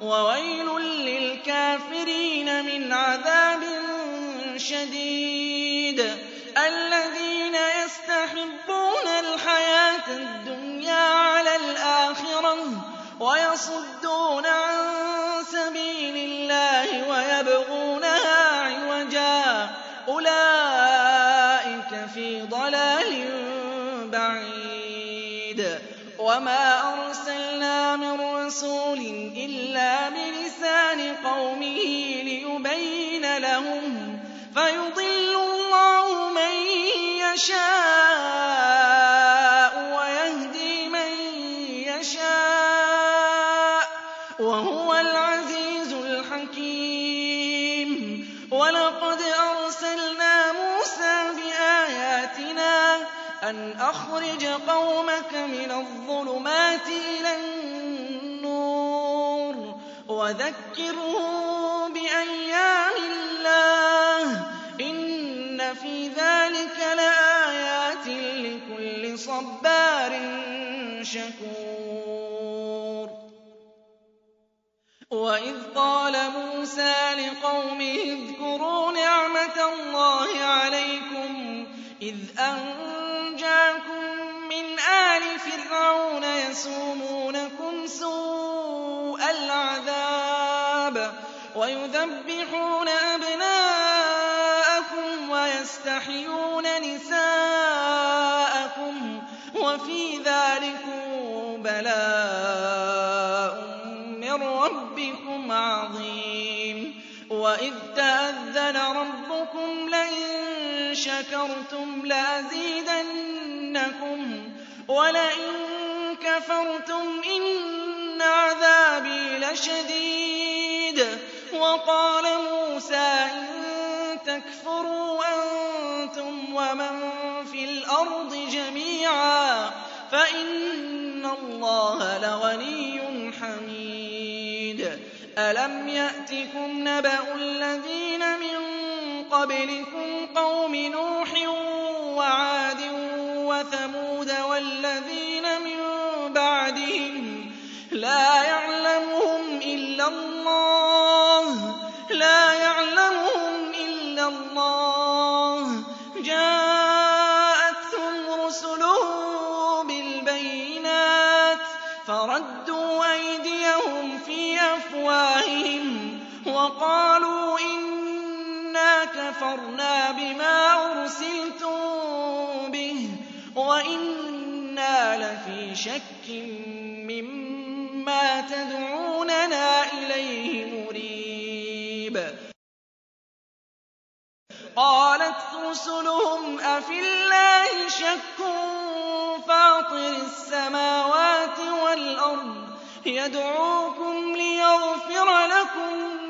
وويل للكافرين من عذاب شديد. الذين يستحبون الحياة الدنيا على الآخرة ويصدون عن سبيل الله ويبغونها عوجا. لهم فيضل الله من يشاء ويهدي من يشاء وهو العزيز الحكيم. ولقد أرسلنا موسى بآياتنا أن أخرج قومك من الظلمات إلى النور وذكرهم في ذلك لآيات لكل صبار شكور وإذ قال موسى لقومه اذكروا نعمة الله عليكم إذ أنجاكم من آل فرعون يسومونكم سوء العذاب ويذبحون أبناءكم ويستحيون نساءكم وفي ذلكم بلاء من ربكم عظيم. وإذ تأذن ربكم لئن شكرتم لأزيدنكم ولئن كفرتم إن عذابي لشديد. وقال موسى إن تكفروا أنتم ومن في الأرض جميعا فإن الله لغني حميد. ألم يأتكم نبأ الذين من قبلكم قوم نوح وعاد وثمود والذين من بعدهم لا يعلمهم إلا الله كفرنا بما أرسلتم به وإنا لفي شك مما تدعوننا إليه مريب. قالت رسلهم أفي الله شك فاطر السماوات والأرض يدعوكم ليغفر لكم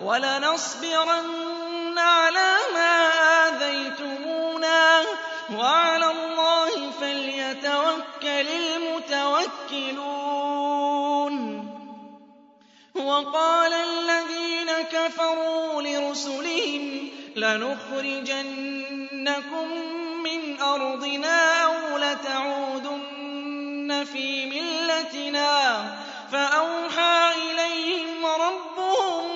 ولنصبرن على ما آذيتمونا. وعلى الله فليتوكل المتوكلون. وقال الذين كفروا لرسلهم لنخرجنكم من أرضنا أو لتعودن في ملتنا. فأوحى إليهم ربهم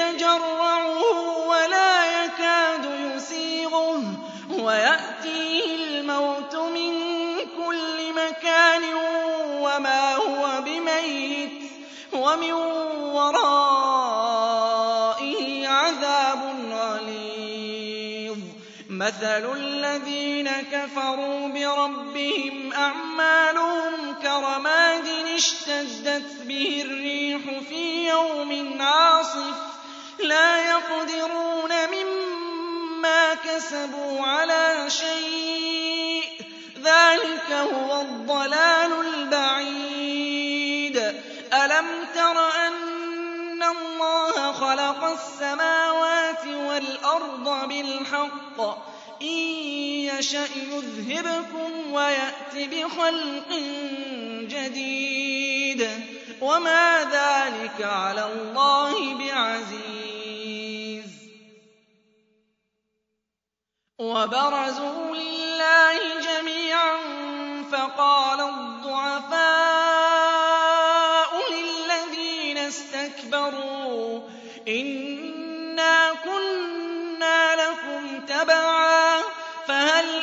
يتجرعه ولا يكاد يسيغه ويأتيه الموت من كل مكان وما هو بميت ومن ورائه عذاب غليظ. مثل الذين كفروا بربهم أعمالهم كرماد اشتدت به الريح في يوم عاصف لا يقدرون مما كسبوا على شيء. ذلك هو الضلال البعيد. ألم تر أن الله خلق السماوات والأرض بالحق؟ إن يشأ يذهبكم ويأت بخلق جديد. وما ذلك على الله بعزيز. وبرزوا لله جميعا فقال الضعفاء للذين استكبروا إنا كنا لكم تبعا فهل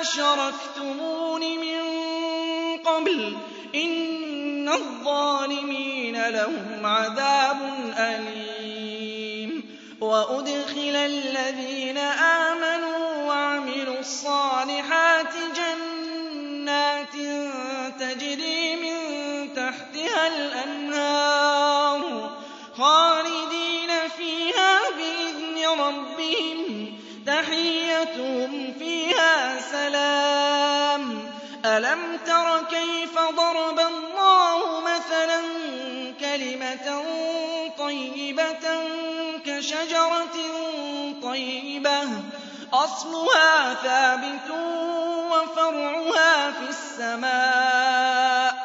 أشركتمون من قبل إن الظالمين لهم عذاب أليم وأدخل الذين آمنوا وعملوا الصالحات جنات تجري من تحتها الأنهار خالدين فيها بإذن ربهم تحيتهم فيها سلام. ألم تر كيف ضرب الله مثلا كلمة طيبة كشجرة طيبة؟ أصلها ثابت وفرعها في السماء.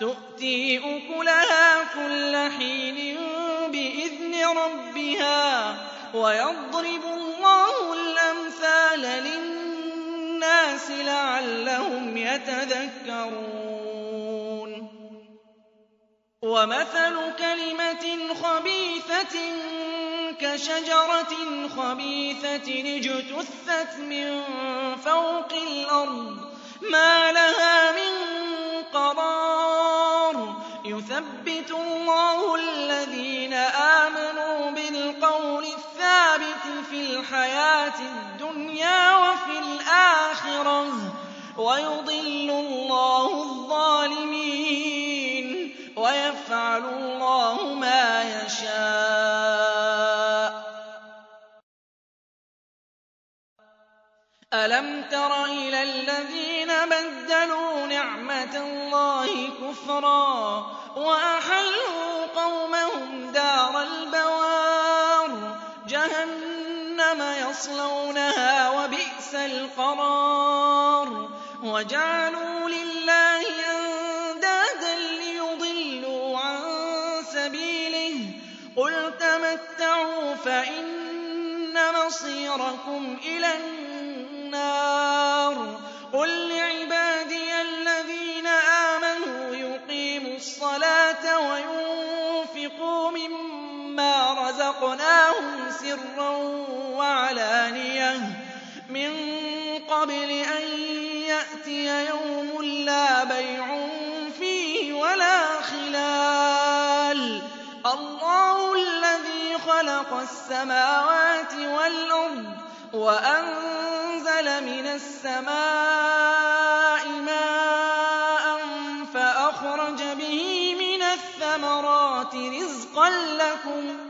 تؤتي أكلها كل حين بإذن ربها ويضرب للناس لعلهم يتذكرون. ومثل كلمة خبيثة كشجرة خبيثة اجتثت من فوق الأرض ما لها من قرار. يثبت الله الذين آمنوا الْحَيَاةِ الدُّنْيَا وَفِي الْآخِرَةِ وَيُضِلُّ اللَّهُ الظَّالِمِينَ وَيَفْعَلُ اللَّهُ مَا يَشَاءُ. أَلَمْ تَرَ إِلَى الَّذِينَ بَدَّلُوا نِعْمَةَ اللَّهِ كُفْرًا وَأَحَلُّوا قَوْمَهُمْ دَارَ الْبَوَارِ جَهَنَّمَ يَصْلَوْنَهَا ۖ وَبِئْسَ الْقَرَارُ. وَجَعَلُوا لِلَّهِ أَندَادًا لِّيُضِلُّوا عَن سَبِيلِهِ ۚ. قُلْ تَمَتَّعُوا فَإِنَّ مَصِيرَكُمْ إِلَى النَّارِ. قُل لِّعِبَادِيَ رَزَقْنَاهُمْ سِرًّا وَعَلَانِيَةً. مِّن قَبْلِ أَن يَأْتِيَ يَوْمٌ لَّا بَيْعٌ فِيهِ وَلَا خِلَالٌ. اللَّهُ الَّذِي خَلَقَ السَّمَاوَاتِ وَالْأَرْضَ وَأَنزَلَ مِنَ السَّمَاءِ مَاءً فَأَخْرَجَ بِهِ مِنَ الثَّمَرَاتِ رِزْقًا لَّكُمْ.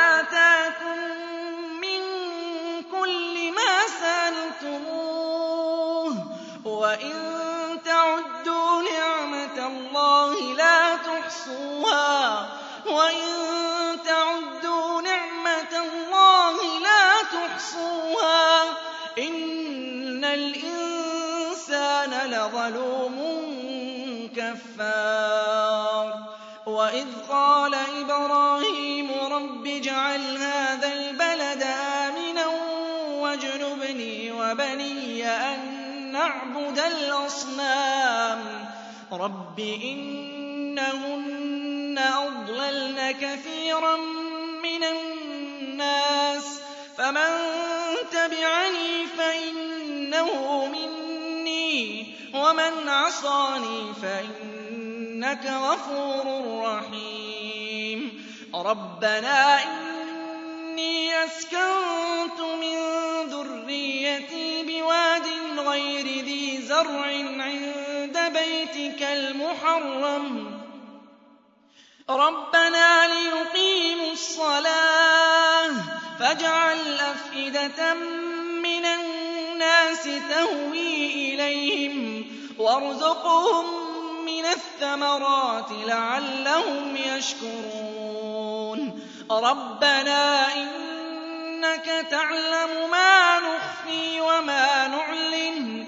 تُحْصُوهَا وَإِن تَعُدُّوا نِعْمَةَ اللَّهِ لَا تُحْصُوهَا ۗ. إِنَّ الْإِنسَانَ لَظَلُومٌ كَفَّارٌ. وَإِذْ قَالَ إِبْرَاهِيمُ رَبِّ اجْعَلْ هَٰذَا الْبَلَدَ آمِنًا وَاجْنُبْنِي وَبَنِيَّ أَن نَّعْبُدَ الْأَصْنَامَ. رَبِّ إِنَّهُنَّ أَضْلَلْنَ كَثِيرًا مِّنَ النَّاسِ ۖ فَمَن تَبِعَنِي فَإِنَّهُ مِنِّي ۖ وَمَنْ عَصَانِي فَإِنَّكَ غَفُورٌ رَّحِيمٌ رَّبَّنَا إِنِّي أَسْكَنتُ مِن ذُرِّيَّتِي بِوَادٍ غَيْرِ ذِي زَرْعٍ عِندَ بَيْتِكَ الْمُحَرَّمِ رَبَّنَا لِيُقِيمُوا الصَّلَاةَ فَاجْعَلْ أَفْئِدَةً مِّنَ النَّاسِ تَهْوِي إِلَيْهِمْ وَارْزُقْهُم مِّنَ الثَّمَرَاتِ لَعَلَّهُمْ يَشْكُرُونَ. رَبَّنَا إِنَّكَ تَعْلَمُ مَا نُخْفِي وَمَا نُعْلِنُ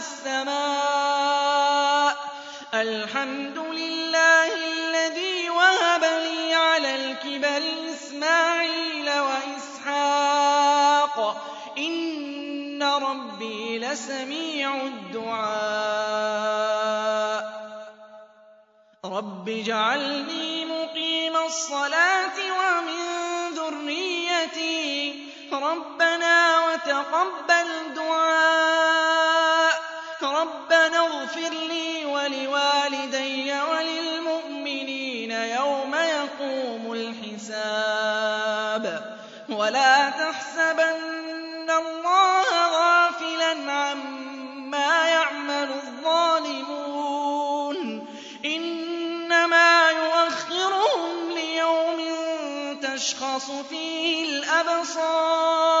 السَّمَاءِ ۖ. الْحَمْدُ لِلَّهِ الَّذِي وَهَبَ لِي عَلَى الْكِبَرِ إِسْمَاعِيلَ وَإِسْحَاقَ ۚ. إِنَّ رَبِّي لَسَمِيعُ الدُّعَاءِ. رَبِّ اجْعَلْنِي مُقِيمَ الصَّلَاةِ وَمِن ذُرِّيَّتِي ۚ. رَبَّنَا وَتَقَبَّلْ دُعَاءِ. رَبَّنَا اغْفِرْ لِي وَلِوَالِدَيَّ وَلِلْمُؤْمِنِينَ يَوْمَ يَقُومُ الْحِسَابُ وَلَا تَحْسَبَنَّ اللَّهَ غَافِلًا عَمَّا يَعْمَلُ الظَّالِمُونَ ۚ إِنَّمَا يُؤَخِّرُهُمْ لِيَوْمٍ تَشْخَصُ فِيهِ الْأَبْصَارُ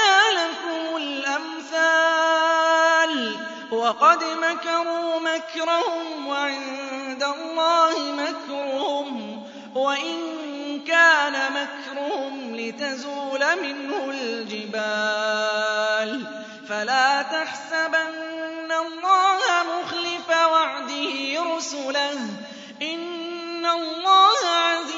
وَقَدْ مَكَرُوا مَكْرَهُمْ وَعِندَ اللَّهِ مَكْرُهُمْ وَإِن كَانَ مَكْرُهُمْ لِتَزُولَ مِنْهُ الْجِبَالُ فَلَا تَحْسَبَنَّ اللَّهَ مُخْلِفَ وَعْدِهِ رُسُلَهُ ۗ إِنَّ اللَّهَ عَزِيزٌ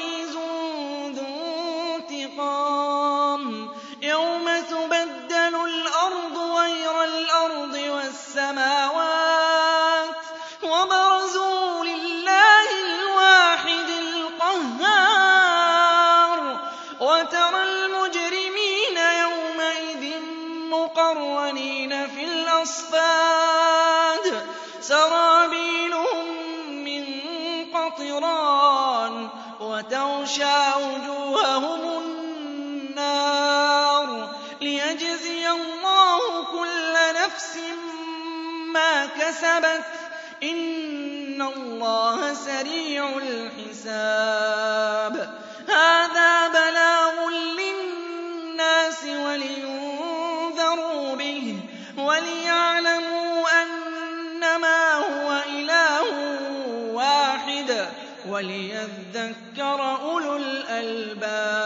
وَتَغْشَىٰ وُجُوهَهُمُ النَّارُ لِيَجْزِيَ اللَّهُ كُلَّ نَفْسٍ مَّا كَسَبَتْ ۚ إِنَّ اللَّهَ سَرِيعُ الْحِسَابِ هَٰذَا بَلَاغٌ لِّلنَّاسِ وَلِيُنذَرُوا بِهِ وَلِيَعْلَمُوا أَنَّمَا هُوَ إِلَٰهٌ وَاحِدٌ وَلِيَذَّكَّرَ أُولُو الْأَلْبَابِ